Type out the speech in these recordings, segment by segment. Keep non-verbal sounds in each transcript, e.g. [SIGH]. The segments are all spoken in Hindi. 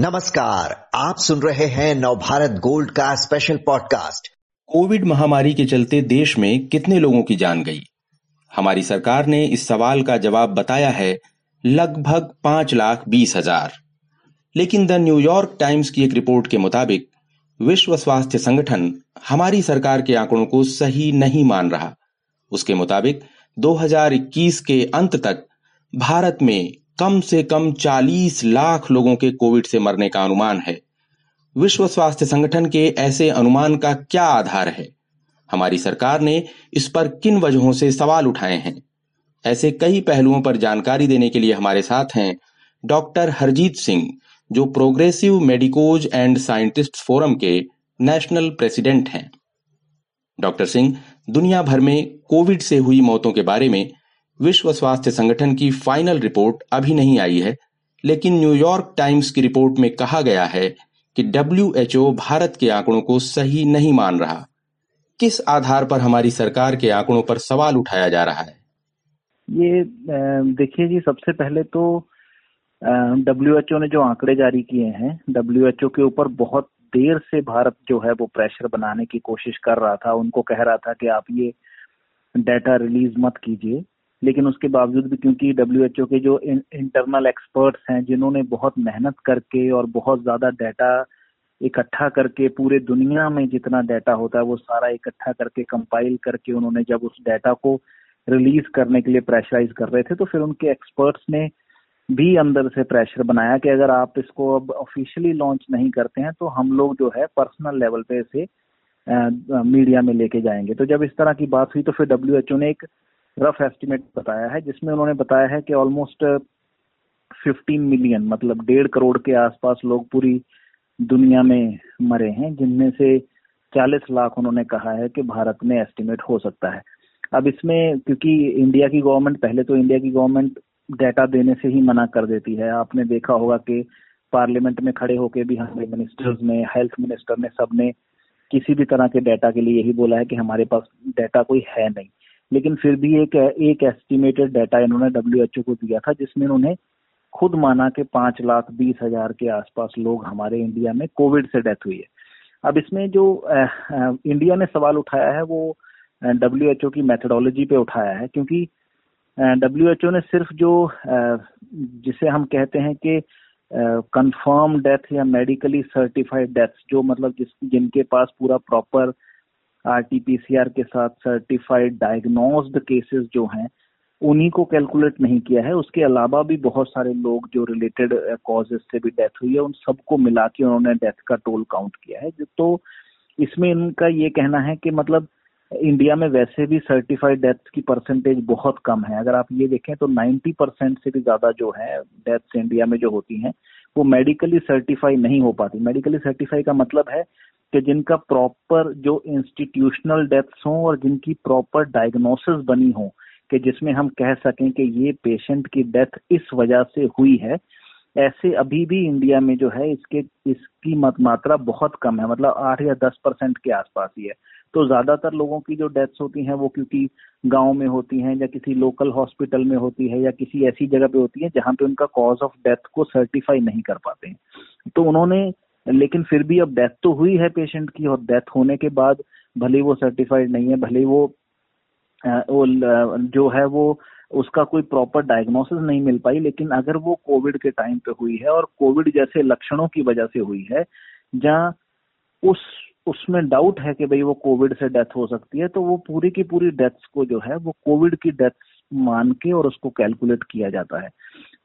नमस्कार, आप सुन रहे हैं नवभारत गोल्ड का स्पेशल पॉडकास्ट कोविड महामारी के चलते देश में कितने लोगों की जान गई? हमारी सरकार ने इस सवाल का जवाब बताया है, लगभग पाँच लाख बीस हज़ार। लेकिन द न्यूयॉर्क टाइम्स की एक रिपोर्ट के मुताबिक, विश्व स्वास्थ्य संगठन हमारी सरकार के आंकड़ों को सही नहीं मान रहा। उसके मुताबिक 2021 के अंत तक भारत में कम से कम 40 लाख लोगों के कोविड से मरने का अनुमान है। विश्व स्वास्थ्य संगठन के ऐसे अनुमान का क्या आधार है? हमारी सरकार ने इस पर किन वजहों से सवाल उठाए हैं? ऐसे कई पहलुओं पर जानकारी देने के लिए हमारे साथ हैं डॉक्टर हरजीत सिंह, जो progressive medicos and scientist forum के नेशनल प्रेसिडेंट हैं। डॉक्टर सिंह, दुनिया भर में कोविड से हुई मौतों के बारे में विश्व स्वास्थ्य संगठन की फाइनल रिपोर्ट अभी नहीं आई है, लेकिन न्यूयॉर्क टाइम्स की रिपोर्ट में कहा गया है कि डब्ल्यूएचओ भारत के आंकड़ों को सही नहीं मान रहा। किस आधार पर हमारी सरकार के आंकड़ों पर सवाल उठाया जा रहा है? ये देखिए जी, सबसे पहले तो डब्ल्यूएचओ ने जो आंकड़े जारी किए हैं डब्ल्यूएचओ के ऊपर बहुत देर से भारत जो है वो प्रेशर बनाने की कोशिश कर रहा था। उनको कह रहा था कि आप ये डेटा रिलीज़ मत कीजिए। लेकिन उसके बावजूद भी क्योंकि डब्ल्यू के जो इंटरनल एक्सपर्ट्स हैं, जिन्होंने बहुत मेहनत करके और बहुत ज़्यादा डाटा इकट्ठा करके पूरे दुनिया में जितना डाटा होता है, वो सारा इकट्ठा करके कंपाइल करके उन्होंने जब उस डाटा को रिलीज़ करने के लिए प्रेशराइज कर रहे थे तो फिर उनके एक्सपर्ट्स ने भी अंदर से प्रेशर बनाया कि अगर आप इसको अब ऑफिशियली लॉन्च नहीं करते हैं तो हम लोग जो है पर्सनल लेवल पे इसे मीडिया में लेके जाएँगे। तो जब इस तरह की बात हुई तो फिर डब्ल्यूएचओ ने एक रफ एस्टिमेट बताया है, जिसमें उन्होंने बताया है कि ऑलमोस्ट 15 मिलियन मतलब डेढ़ करोड़ के आसपास लोग पूरी दुनिया में मरे हैं, जिनमें से 40 लाख उन्होंने कहा है कि भारत में एस्टिमेट हो सकता है। अब इसमें, क्योंकि इंडिया की गवर्नमेंट पहले तो इंडिया की गवर्नमेंट डेटा देने से ही मना कर देती है। आपने देखा होगा कि पार्लियामेंट में खड़े होके भी हमारे मिनिस्टर्स ने हेल्थ मिनिस्टर ने, सबने किसी भी तरह के डाटा के लिए यही बोला है कि हमारे पास डेटा कोई है नहीं। लेकिन फिर भी एक एक एस्टिमेटेड डाटा इन्होंने डब्ल्यू को दिया था, जिसमें इन्होंने खुद माना कि पाँच लाख बीस हज़ार के आसपास लोग हमारे इंडिया में कोविड से डेथ हुई है। अब इसमें जो इंडिया ने सवाल उठाया है, वो डब्ल्यू की मेथडोलॉजी पे उठाया है, क्योंकि डब्ल्यू ने सिर्फ़ जो जिसे हम कहते हैं कि कंफर्म डेथ या मेडिकली सर्टिफाइड डेथ जो मतलब जिस, जिनके पास पूरा प्रॉपर आरटीपीसीआर के साथ सर्टिफाइड डायग्नोस्ड केसेस जो हैं, उन्हीं को कैलकुलेट नहीं किया है। उसके अलावा भी बहुत सारे लोग जो रिलेटेड कॉजेज से भी डेथ हुई है, उन सबको मिला के उन्होंने डेथ का टोल काउंट किया है। तो इसमें इनका ये कहना है कि मतलब इंडिया में वैसे भी सर्टिफाइड डेथ की परसेंटेज बहुत कम है। अगर आप ये देखें तो 90 परसेंट से भी ज़्यादा जो है डेथ्स इंडिया में जो होती हैं वो मेडिकली सर्टिफाई नहीं हो पाती। मेडिकली सर्टिफाई का मतलब है कि जिनका प्रॉपर जो इंस्टीट्यूशनल डेथ्स हों और जिनकी प्रॉपर डायग्नोसिस बनी हो, कि जिसमें हम कह सकें कि ये पेशेंट की डेथ इस वजह से हुई है। ऐसे अभी भी इंडिया में जो है इसके, इसकी मत मात्रा बहुत कम है मतलब आठ या दस परसेंट के आसपास ही है। तो ज़्यादातर लोगों की जो डेथ्स होती हैं वो क्योंकि गाँव में होती हैं या किसी लोकल हॉस्पिटल में होती है या किसी ऐसी जगह पे होती है जहाँ पे उनका कॉज ऑफ़ डेथ को सर्टिफाई नहीं कर पाते हैं। तो उन्होंने, लेकिन फिर भी अब डेथ तो हुई है पेशेंट की और डेथ होने के बाद भले वो सर्टिफाइड नहीं है, भले वो वो जो है वो, उसका कोई प्रॉपर डायग्नोसिस नहीं मिल पाई, लेकिन अगर वो कोविड के टाइम पे हुई है और कोविड जैसे लक्षणों की वजह से हुई है, जहाँ उस उसमें डाउट है कि भाई वो कोविड से डेथ हो सकती है तो वो पूरी की पूरी डेथ्स को जो है, वो कोविड की डेथ मान के और उसको कैलकुलेट किया जाता है।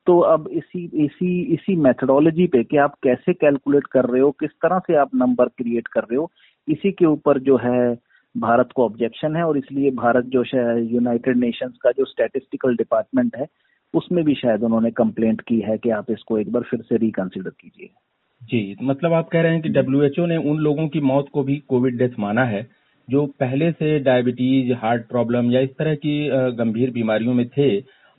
तो अब इसी इसी इसी मेथडोलॉजी पे कि आप कैसे कैलकुलेट कर रहे हो, किस तरह से आप नंबर क्रिएट कर रहे हो, इसी के ऊपर जो है भारत को ऑब्जेक्शन है और इसलिए भारत जो है यूनाइटेड नेशंस का जो स्टैटिस्टिकल डिपार्टमेंट है, उसमें भी शायद उन्होंने कंप्लेंट की है कि आप इसको एक बार फिर से रिकंसिडर कीजिए। जी मतलब आप कह रहे हैं कि डब्ल्यू ने उन लोगों की मौत को भी कोविड डेथ माना है, जो पहले से डायबिटीज़ हार्ट प्रॉब्लम या इस तरह की गंभीर बीमारियों में थे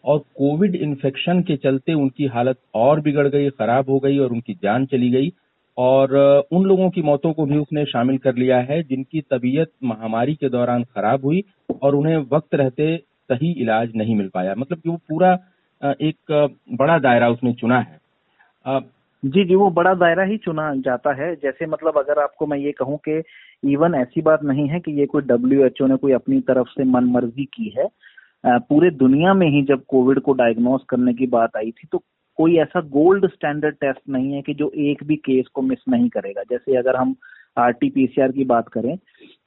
और कोविड इन्फेक्शन के चलते उनकी हालत और बिगड़ गई, खराब हो गई और उनकी जान चली गई और उन लोगों की मौतों को भी उसने शामिल कर लिया है जिनकी तबीयत महामारी के दौरान खराब हुई और उन्हें वक्त रहते सही इलाज नहीं मिल पाया। मतलब कि वो पूरा एक बड़ा दायरा उसने चुना है। जी जी वो बड़ा दायरा ही चुना जाता है। जैसे मतलब अगर आपको मैं ये कहूँ कि इवन ऐसी बात नहीं है कि ये कोई डब्ल्यू एच ओ ने कोई अपनी तरफ़ से मन मर्ज़ी की है। पूरे दुनिया में ही जब कोविड को डायग्नोस करने की बात आई थी तो कोई ऐसा गोल्ड स्टैंडर्ड टेस्ट नहीं है कि जो एक भी केस को मिस नहीं करेगा। जैसे अगर हम R T P C R की बात करें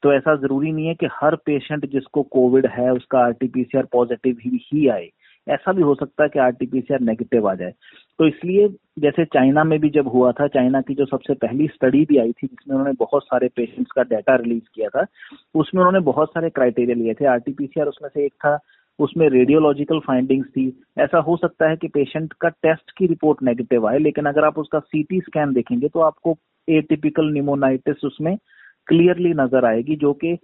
तो ऐसा ज़रूरी नहीं है कि हर पेशेंट जिसको कोविड है उसका R T P C R positive ही, ही आए। ऐसा भी हो सकता है कि आरटीपीसीआर नेगेटिव आ जाए। तो इसलिए जैसे चाइना में भी जब हुआ था, चाइना की जो सबसे पहली स्टडी भी आई थी, जिसमें उन्होंने बहुत सारे पेशेंट्स का डाटा रिलीज़ किया था, उसमें उन्होंने बहुत सारे क्राइटेरिया लिए थे। आरटीपीसीआर उसमें से एक था, उसमें रेडियोलॉजिकल फाइंडिंग्स थी। ऐसा हो सकता है कि पेशेंट का टेस्ट की रिपोर्ट नेगेटिव आए, लेकिन अगर आप उसका सीटी स्कैन देखेंगे तो आपको एटिपिकल निमोनाइटिस उसमें क्लियरली नज़र आएगी, जो कि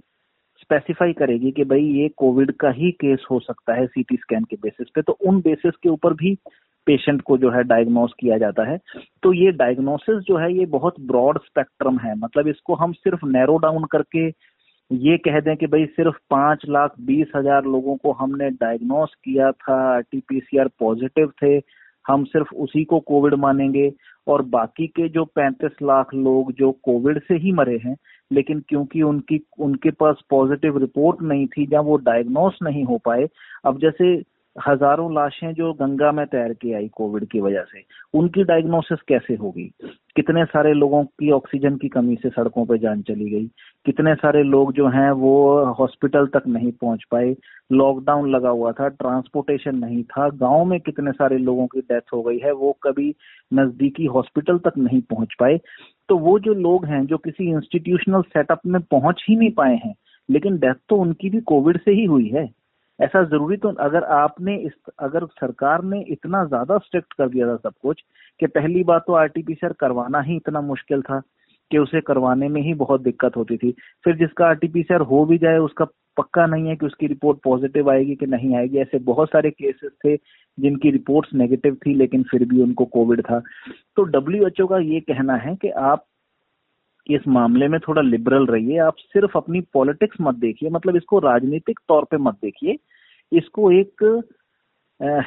स्पेसिफाई करेगी कि भाई ये कोविड का ही केस हो सकता है सीटी स्कैन के बेसिस पे तो उन बेसिस के ऊपर भी पेशेंट को जो है डायग्नोस किया जाता है। तो ये डायग्नोसिस जो है, ये बहुत ब्रॉड स्पेक्ट्रम है। मतलब इसको हम सिर्फ़ नैरो डाउन करके ये कह दें कि भाई सिर्फ़ पाँच लाख बीस हज़ार लोगों को हमने डायग्नोस किया था आरटीपीसीआर पॉजिटिव थे हम सिर्फ़ उसी को कोविड मानेंगे। और बाकी के जो पैंतीस लाख लोग जो कोविड से ही मरे हैं, लेकिन क्योंकि उनकी, उनके पास पॉजिटिव रिपोर्ट नहीं थी या वो डायग्नोस नहीं हो पाए, अब जैसे हज़ारों लाशें जो गंगा में तैर के आई कोविड की वजह से, उनकी डायग्नोसिस कैसे होगी? कितने सारे लोगों की ऑक्सीजन की कमी से सड़कों पर जान चली गई? कितने सारे लोग जो हैं वो हॉस्पिटल तक नहीं पहुँच पाए? लॉकडाउन लगा हुआ था ट्रांसपोर्टेशन नहीं था, गाँव में कितने सारे लोगों की डेथ हो गई है, वो कभी नजदीकी हॉस्पिटल तक नहीं पहुँच पाए? तो वो जो लोग हैं, जो किसी इंस्टीट्यूशनल सेटअप में पहुँच ही नहीं पाए हैं, लेकिन डेथ तो उनकी भी कोविड से ही हुई है। ऐसा ज़रूरी तो अगर आपने इस, अगर सरकार ने इतना ज़्यादा स्ट्रिक्ट कर दिया था सब कुछ, कि पहली बात तो आरटीपीसीआर करवाना ही इतना मुश्किल था, कि उसे करवाने में ही बहुत दिक्कत होती थी। फिर जिसका आरटीपीसीआर हो भी जाए, उसका पक्का नहीं है कि उसकी रिपोर्ट पॉजिटिव आएगी कि नहीं आएगी। ऐसे बहुत सारे केसेस थे जिनकी रिपोर्ट्स नेगेटिव थी, लेकिन फिर भी उनको कोविड था। तो डब्ल्यूएचओ का ये कहना है कि आप इस मामले में थोड़ा लिबरल रहिए। आप सिर्फ़ अपनी पॉलिटिक्स मत देखिए मतलब इसको राजनीतिक तौर पे मत देखिए। इसको एक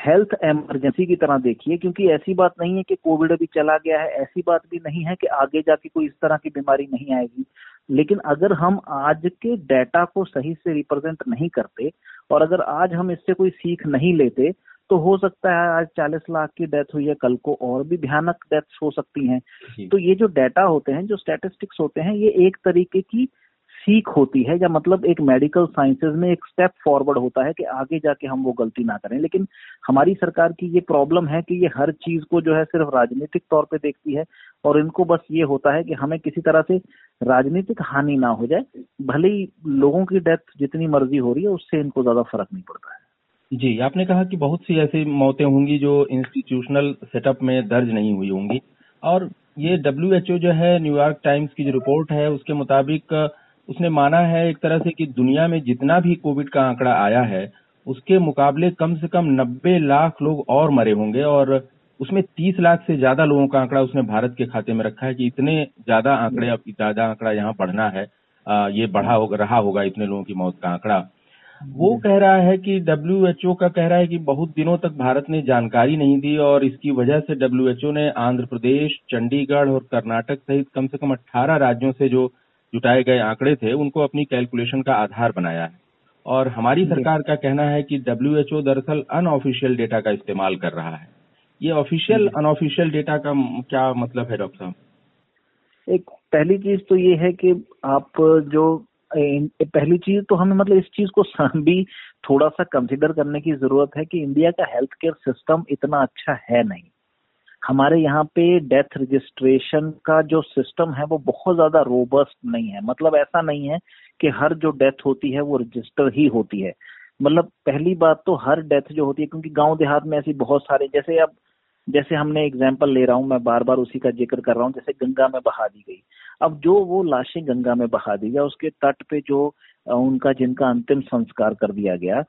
हेल्थ इमरजेंसी की तरह देखिए, क्योंकि ऐसी बात नहीं है कि कोविड अभी चला गया है। ऐसी बात भी नहीं है कि आगे जाके कोई इस तरह की बीमारी नहीं आएगी। लेकिन अगर हम आज के डेटा को सही से रिप्रेजेंट नहीं करते, और अगर आज हम इससे कोई सीख नहीं लेते तो हो सकता है आज 40 लाख की डेथ हुई है कल को और भी भयानक डेथ्स हो सकती हैं। तो ये जो डेटा होते हैं जो स्टैटिस्टिक्स होते हैं ये एक तरीके की सीख होती है या मतलब एक मेडिकल साइंसेज में एक स्टेप फॉरवर्ड होता है कि आगे जाके हम वो गलती ना करें। लेकिन हमारी सरकार की ये प्रॉब्लम है कि ये हर चीज़ को जो है सिर्फ़ राजनीतिक तौर पे देखती है और इनको बस ये होता है कि हमें किसी तरह से राजनीतिक हानि ना हो जाए। भले ही लोगों की डेथ जितनी मर्ज़ी हो रही है उससे इनको ज़्यादा फ़र्क नहीं पड़ता है। जी आपने कहा कि बहुत सी ऐसी मौतें होंगी जो इंस्टीट्यूशनल सेटअप में दर्ज नहीं हुई होंगी। और ये डब्ल्यू जो है न्यूयॉर्क टाइम्स की जो रिपोर्ट है उसके मुताबिक उसने माना है एक तरह से कि दुनिया में जितना भी कोविड का आंकड़ा आया है उसके मुकाबले कम से कम नब्बे लाख लोग और मरे होंगे और उसमें तीस लाख से ज़्यादा लोगों का आंकड़ा उसने भारत के खाते में रखा है कि इतने ज़्यादा आंकड़े अब ज़्यादा आंकड़ा यहाँ बढ़ना है। आ, ये बढ़ा होगा रहा होगा इतने लोगों की मौत का आंकड़ा। वो कह रहा है कि डब्ल्यू का कह रहा है कि बहुत दिनों तक भारत ने जानकारी नहीं दी और इसकी वजह से डब्ल्यू ने आंध्र प्रदेश चंडीगढ़ और कर्नाटक सहित कम से कम 18 राज्यों से जो जुटाए गए आंकड़े थे उनको अपनी कैलकुलेशन का आधार बनाया है। और हमारी सरकार का कहना है कि डब्ल्यू दरअसल अनऑफिशियल डेटा का इस्तेमाल कर रहा है। ये ऑफिशियल अनऑफिशियल डेटा का क्या मतलब है डॉक्टर साहब? एक पहली चीज़ तो ये है कि आप जो पहली चीज़ तो हमें मतलब इस चीज़ को [LAUGHS] भी थोड़ा सा कंसिडर करने की ज़रूरत है कि इंडिया का हेल्थ केयर सिस्टम इतना अच्छा है नहीं। हमारे यहाँ पे डेथ रजिस्ट्रेशन का जो सिस्टम है वो बहुत ज़्यादा रोबस्ट नहीं है। मतलब ऐसा नहीं है कि हर जो डेथ होती है वो रजिस्टर ही होती है। मतलब पहली बात तो हर डेथ जो होती है, क्योंकि गाँव देहात में ऐसी बहुत सारे, जैसे अब, जैसे हमने एग्ज़ाम्पल ले रहा हूँ, मैं बार बार उसी का ज़िक्र कर रहा हूँ, जैसे गंगा में बहा दी गई। अब जो वो लाशें गंगा में बहा दी या उसके तट पे जो उनका जिनका अंतिम संस्कार कर दिया गया,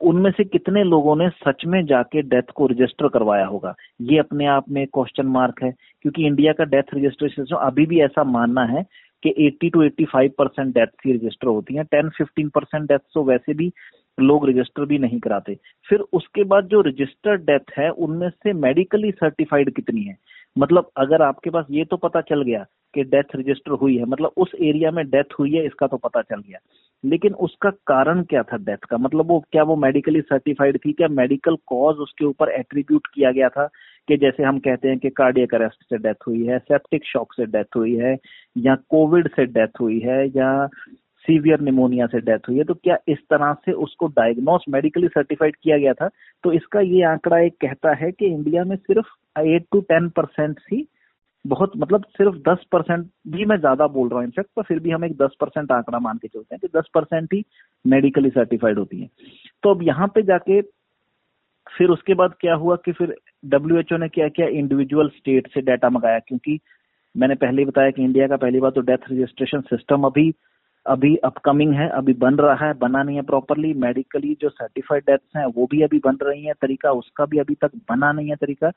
उनमें से कितने लोगों ने सच में जाके डेथ को रजिस्टर करवाया होगा? ये अपने आप में क्वेश्चन मार्क है, क्योंकि इंडिया का डेथ रजिस्ट्रेशन अभी भी ऐसा मानना है कि 80 टू 85 परसेंट डेथ की रजिस्टर होती हैं 10 15 परसेंट डेथ तो वैसे भी लोग रजिस्टर भी नहीं कराते। फिर उसके बाद जो रजिस्टर्ड डेथ है, उनमें से मेडिकली सर्टिफाइड कितनी है? मतलब अगर आपके पास ये तो पता चल गया कि डेथ रजिस्टर हुई है मतलब उस एरिया में डेथ हुई है, इसका तो पता चल गया। लेकिन उसका कारण क्या था डेथ का? मतलब वो क्या वो मेडिकली सर्टिफाइड थी? क्या मेडिकल कॉज उसके ऊपर एट्रीब्यूट किया गया था कि जैसे हम कहते हैं कि कार्डियक अरेस्ट से डेथ हुई है सेप्टिक शॉक से डेथ हुई है, या कोविड से डेथ हुई है, या सीवियर निमोनिया से डेथ हुई है तो क्या इस तरह से उसको डायग्नोस मेडिकली सर्टिफाइड किया गया था? तो इसका ये आंकड़ा एक कहता है कि इंडिया में सिर्फ़ एट टू टेन परसेंट ही बहुत मतलब सिर्फ़ दस परसेंट भी मैं ज़्यादा बोल रहा हूँ इनफैक्ट पर फिर भी हम एक दस परसेंट आंकड़ा मान के चलते हैं कि दस परसेंट ही मेडिकली सर्टिफाइड होती है। तो अब यहाँ पे जाके फिर उसके बाद क्या हुआ कि फिर डब्ल्यू एच ओ ने क्या किया इंडिविजुअल स्टेट से डाटा मंगाया? क्योंकि मैंने पहले ही बताया कि इंडिया का पहली बार तो डेथ रजिस्ट्रेशन सिस्टम अभी अभी अपकमिंग है, अभी बन रहा है, बना नहीं है प्रॉपरली मेडिकली जो सर्टिफाइड डेथ्स हैं, वो भी अभी बन रही है, तरीका उसका भी अभी तक बना नहीं है तरीका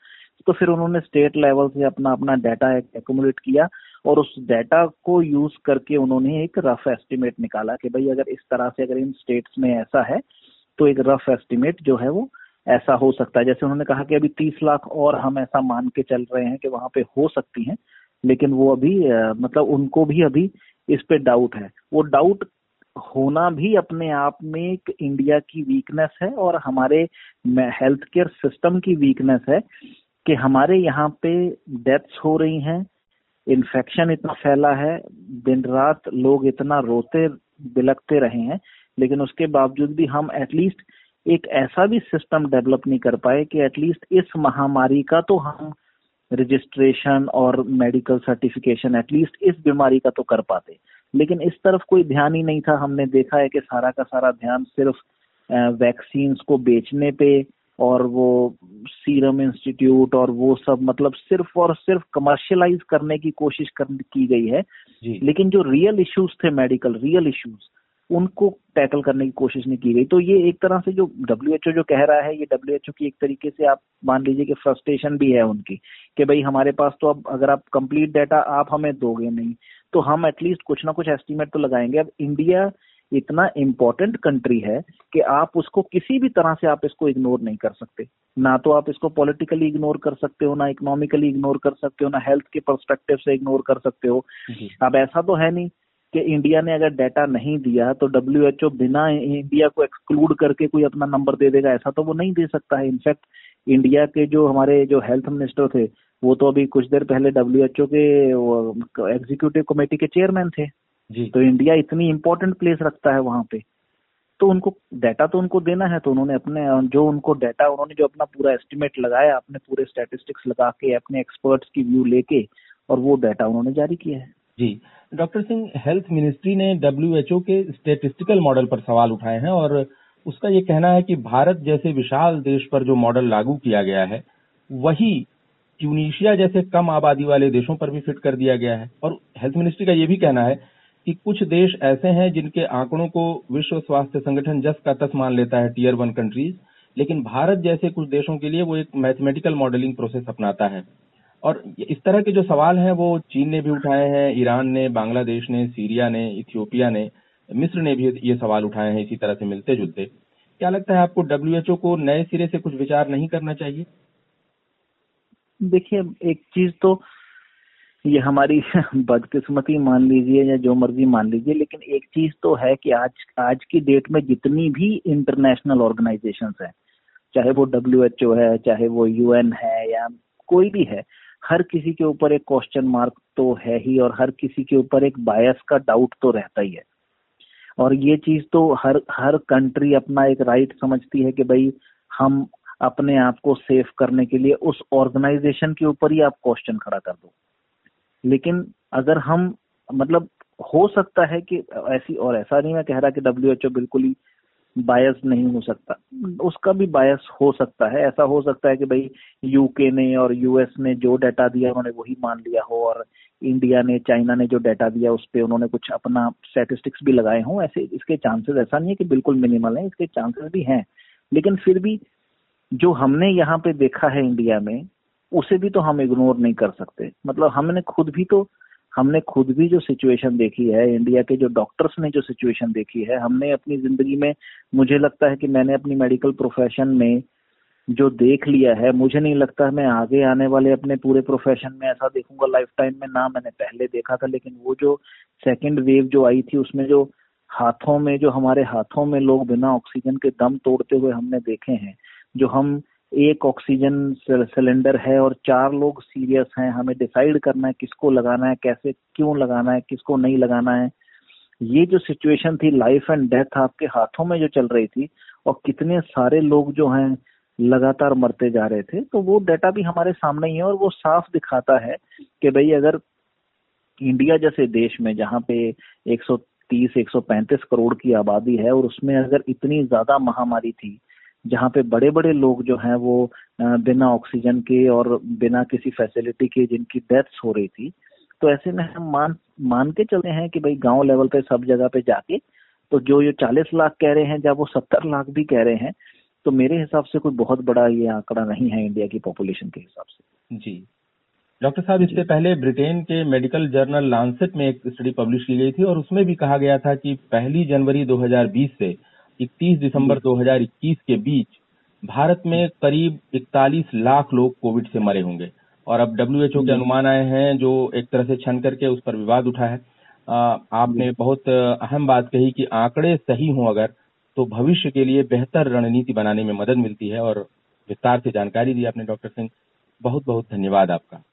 तो फिर उन्होंने स्टेट लेवल से अपना अपना डाटा एकोमुलेट किया और उस डाटा को यूज़ करके उन्होंने एक रफ एस्टिमेट निकाला कि भाई अगर इस तरह से अगर इन स्टेट्स में ऐसा है तो एक रफ एस्टिमेट जो है वो ऐसा हो सकता है। जैसे उन्होंने कहा कि अभी तीस लाख और हम ऐसा मान के चल रहे हैं कि वहाँ पे हो सकती हैं लेकिन वो अभी मतलब उनको भी अभी इस पे डाउट है। वो डाउट होना भी अपने आप में एक इंडिया की वीकनेस है और हमारे हेल्थ केयर सिस्टम की वीकनेस है कि हमारे यहाँ पे डेथ्स हो रही हैं इन्फेक्शन इतना फैला है दिन रात लोग इतना रोते बिलकते रहे हैं, लेकिन उसके बावजूद भी हम एटलीस्ट एक ऐसा भी सिस्टम डेवलप नहीं कर पाए कि एटलीस्ट इस महामारी का तो हम रजिस्ट्रेशन और मेडिकल सर्टिफिकेशन एटलीस्ट इस बीमारी का तो कर पाते। लेकिन इस तरफ़ कोई ध्यान ही नहीं था। हमने देखा है कि सारा का सारा ध्यान सिर्फ़ वैक्सीन को बेचने पे और वो सीरम इंस्टीट्यूट और वो सब मतलब सिर्फ़ और सिर्फ़ कमर्शियलाइज करने की कोशिश कर की गई है। लेकिन जो रियल इश्यूज़ थे मेडिकल रियल इश्यूज़ उनको टैकल करने की कोशिश नहीं की गई। तो ये एक तरह से जो डब्ल्यू जो कह रहा है ये डब्ल्यू की एक तरीके से आप मान लीजिए कि फ्रस्ट्रेशन भी है उनकी कि भाई हमारे पास तो अब अगर आप कंप्लीट डाटा आप हमें दोगे नहीं तो हम एटलीस्ट कुछ ना कुछ एस्टिमेट तो लगाएँगे। अब इंडिया इतना इम्पोर्टेंट कंट्री है कि आप उसको किसी भी तरह से आप इसको इग्नोर नहीं कर सकते। ना तो आप इसको पॉलिटिकली इग्नोर कर सकते हो ना इकोनॉमिकली इग्नोर कर सकते हो ना हेल्थ के परस्पेक्टिव से इग्नोर कर सकते हो। अब ऐसा तो है नहीं कि इंडिया ने अगर डाटा नहीं दिया तो डब्ल्यू एच ओ बिना इंडिया को एक्सक्लूड करके कोई अपना नंबर दे देगा ऐसा तो वो नहीं दे सकता है। इनफैक्ट इंडिया के जो हमारे जो हेल्थ मिनिस्टर थे वो तो अभी कुछ देर पहले डब्ल्यू के एग्जीक्यूटिव कमेटी के चेयरमैन थे। जी। तो इंडिया इतनी इंपॉर्टेंट प्लेस रखता है वहाँ पे। तो उनको डाटा तो उनको देना है तो उन्होंने अपने जो उनको डाटा उन्होंने जो अपना पूरा एस्टिमेट लगाया अपने पूरे स्टैटिस्टिक्स लगा के अपने एक्सपर्ट्स की व्यू लेके और वो डाटा उन्होंने जारी किया है। जी। डॉक्टर सिंह, हेल्थ मिनिस्ट्री ने डब्ल्यू के स्टेटिस्टिकल मॉडल पर सवाल उठाए हैं और उसका ये कहना है कि भारत जैसे विशाल देश पर जो मॉडल लागू किया गया है, वही ट्यूनिशिया जैसे कम आबादी वाले देशों पर भी फिट कर दिया गया है। और हेल्थ मिनिस्ट्री का ये भी कहना है कि कुछ देश ऐसे हैं जिनके आंकड़ों को विश्व स्वास्थ्य संगठन जस का तस मान लेता है, टीयर वन कंट्रीज़, लेकिन भारत जैसे कुछ देशों के लिए वो एक मैथमेटिकल मॉडलिंग प्रोसेस अपनाता है। और इस तरह के जो सवाल हैं, वो चीन ने भी उठाए हैं, ईरान ने, बांग्लादेश ने, सीरिया ने, इथियोपिया ने, मिस्र ने भी ये सवाल उठाए हैं, इसी तरह से मिलते जुलते। क्या लगता है आपको डब्ल्यूएचओ को नए सिरे से कुछ विचार नहीं करना चाहिए? देखिए, एक चीज़ तो ये हमारी [LAUGHS] बदकिस्मती मान लीजिए या जो मर्ज़ी मान लीजिए, लेकिन एक चीज़ तो है कि आज आज की डेट में जितनी भी इंटरनेशनल ऑर्गेनाइजेशन है, चाहे वो डब्ल्यूएचओ है, चाहे वो यूएन है या कोई भी है हर किसी के ऊपर एक क्वेश्चन मार्क तो है ही और हर किसी के ऊपर एक बायस का डाउट तो रहता ही है। और ये चीज़ तो हर हर कंट्री अपना एक राइट समझती है कि भाई हम अपने आप को सेफ़ करने के लिए उस ऑर्गेनाइजेशन के ऊपर ही आप क्वेश्चन खड़ा कर दो। लेकिन अगर हम मतलब हो सकता है कि ऐसी, और ऐसा नहीं मैं कह रहा कि डब्ल्यूएचओ बिल्कुल ही बायस नहीं हो सकता। उसका भी बायस हो सकता है। ऐसा हो सकता है कि भाई यूके ने और यूएस ने जो डाटा दिया उन्होंने वही मान लिया हो और इंडिया ने चाइना ने जो डाटा दिया उस पर उन्होंने कुछ अपना स्टेटिस्टिक्स भी लगाए हों। ऐसे इसके चांसेस ऐसा नहीं है कि बिल्कुल मिनिमल है, इसके चांसेस भी हैं। लेकिन फिर भी जो हमने यहाँ पे देखा है इंडिया में, उसे भी तो हम इग्नोर नहीं कर सकते। मतलब हमने खुद भी तो हमने खुद भी जो सिचुएशन देखी है इंडिया के जो डॉक्टर्स ने जो सिचुएशन देखी है, हमने अपनी ज़िंदगी में, मुझे लगता है कि मैंने अपनी मेडिकल प्रोफेशन में जो देख लिया है, मुझे नहीं लगता मैं आगे आने वाले अपने पूरे प्रोफेशन में ऐसा देखूँगा लाइफ टाइम में ना मैंने पहले देखा था, लेकिन वो जो सेकेंड वेव जो आई थी, उसमें जो हाथों में, जो हमारे हाथों में लोग बिना ऑक्सीजन के दम तोड़ते हुए हमने देखे हैं, जो हम एक ऑक्सीजन सिलेंडर है और चार लोग सीरियस हैं, हमें डिसाइड करना है किसको लगाना है, कैसे, क्यों लगाना है, किसको नहीं लगाना है। ये जो सिचुएशन थी लाइफ एंड डेथ आपके हाथों में जो चल रही थी, और कितने सारे लोग जो हैं, लगातार मरते जा रहे थे तो वो डाटा भी हमारे सामने ही है और वो साफ़ दिखाता है कि भाई अगर इंडिया जैसे देश में, जहाँ पे 130 135 करोड़ की आबादी है और उसमें अगर इतनी ज़्यादा महामारी थी जहाँ पे बड़े बड़े लोग जो हैं वो बिना ऑक्सीजन के और बिना किसी फैसिलिटी के जिनकी डेथ्स हो रही थी तो ऐसे में हम मान मान के चलते हैं कि भाई गाँव लेवल पे सब जगह पे जाके तो जो ये चालीस लाख कह रहे हैं जब वो सत्तर लाख भी कह रहे हैं तो मेरे हिसाब से कोई बहुत बड़ा ये आंकड़ा नहीं है इंडिया की पॉपुलेशन के हिसाब से। जी। डॉक्टर साहब इससे पहले ब्रिटेन के मेडिकल जर्नल लांसेट में एक स्टडी पब्लिश की गई थी और उसमें भी कहा गया था कि पहली जनवरी 2020 से 31 दिसंबर 2021 के बीच भारत में करीब 41 लाख लोग कोविड से मरे होंगे। और अब डब्ल्यू के अनुमान आए हैं जो एक तरह से छन करके उस पर विवाद उठा है। आपने बहुत अहम बात कही कि आंकड़े सही हों अगर तो भविष्य के लिए बेहतर रणनीति बनाने में मदद मिलती है। और विस्तार से जानकारी दी आपने डॉक्टर सिंह। बहुत बहुत धन्यवाद आपका।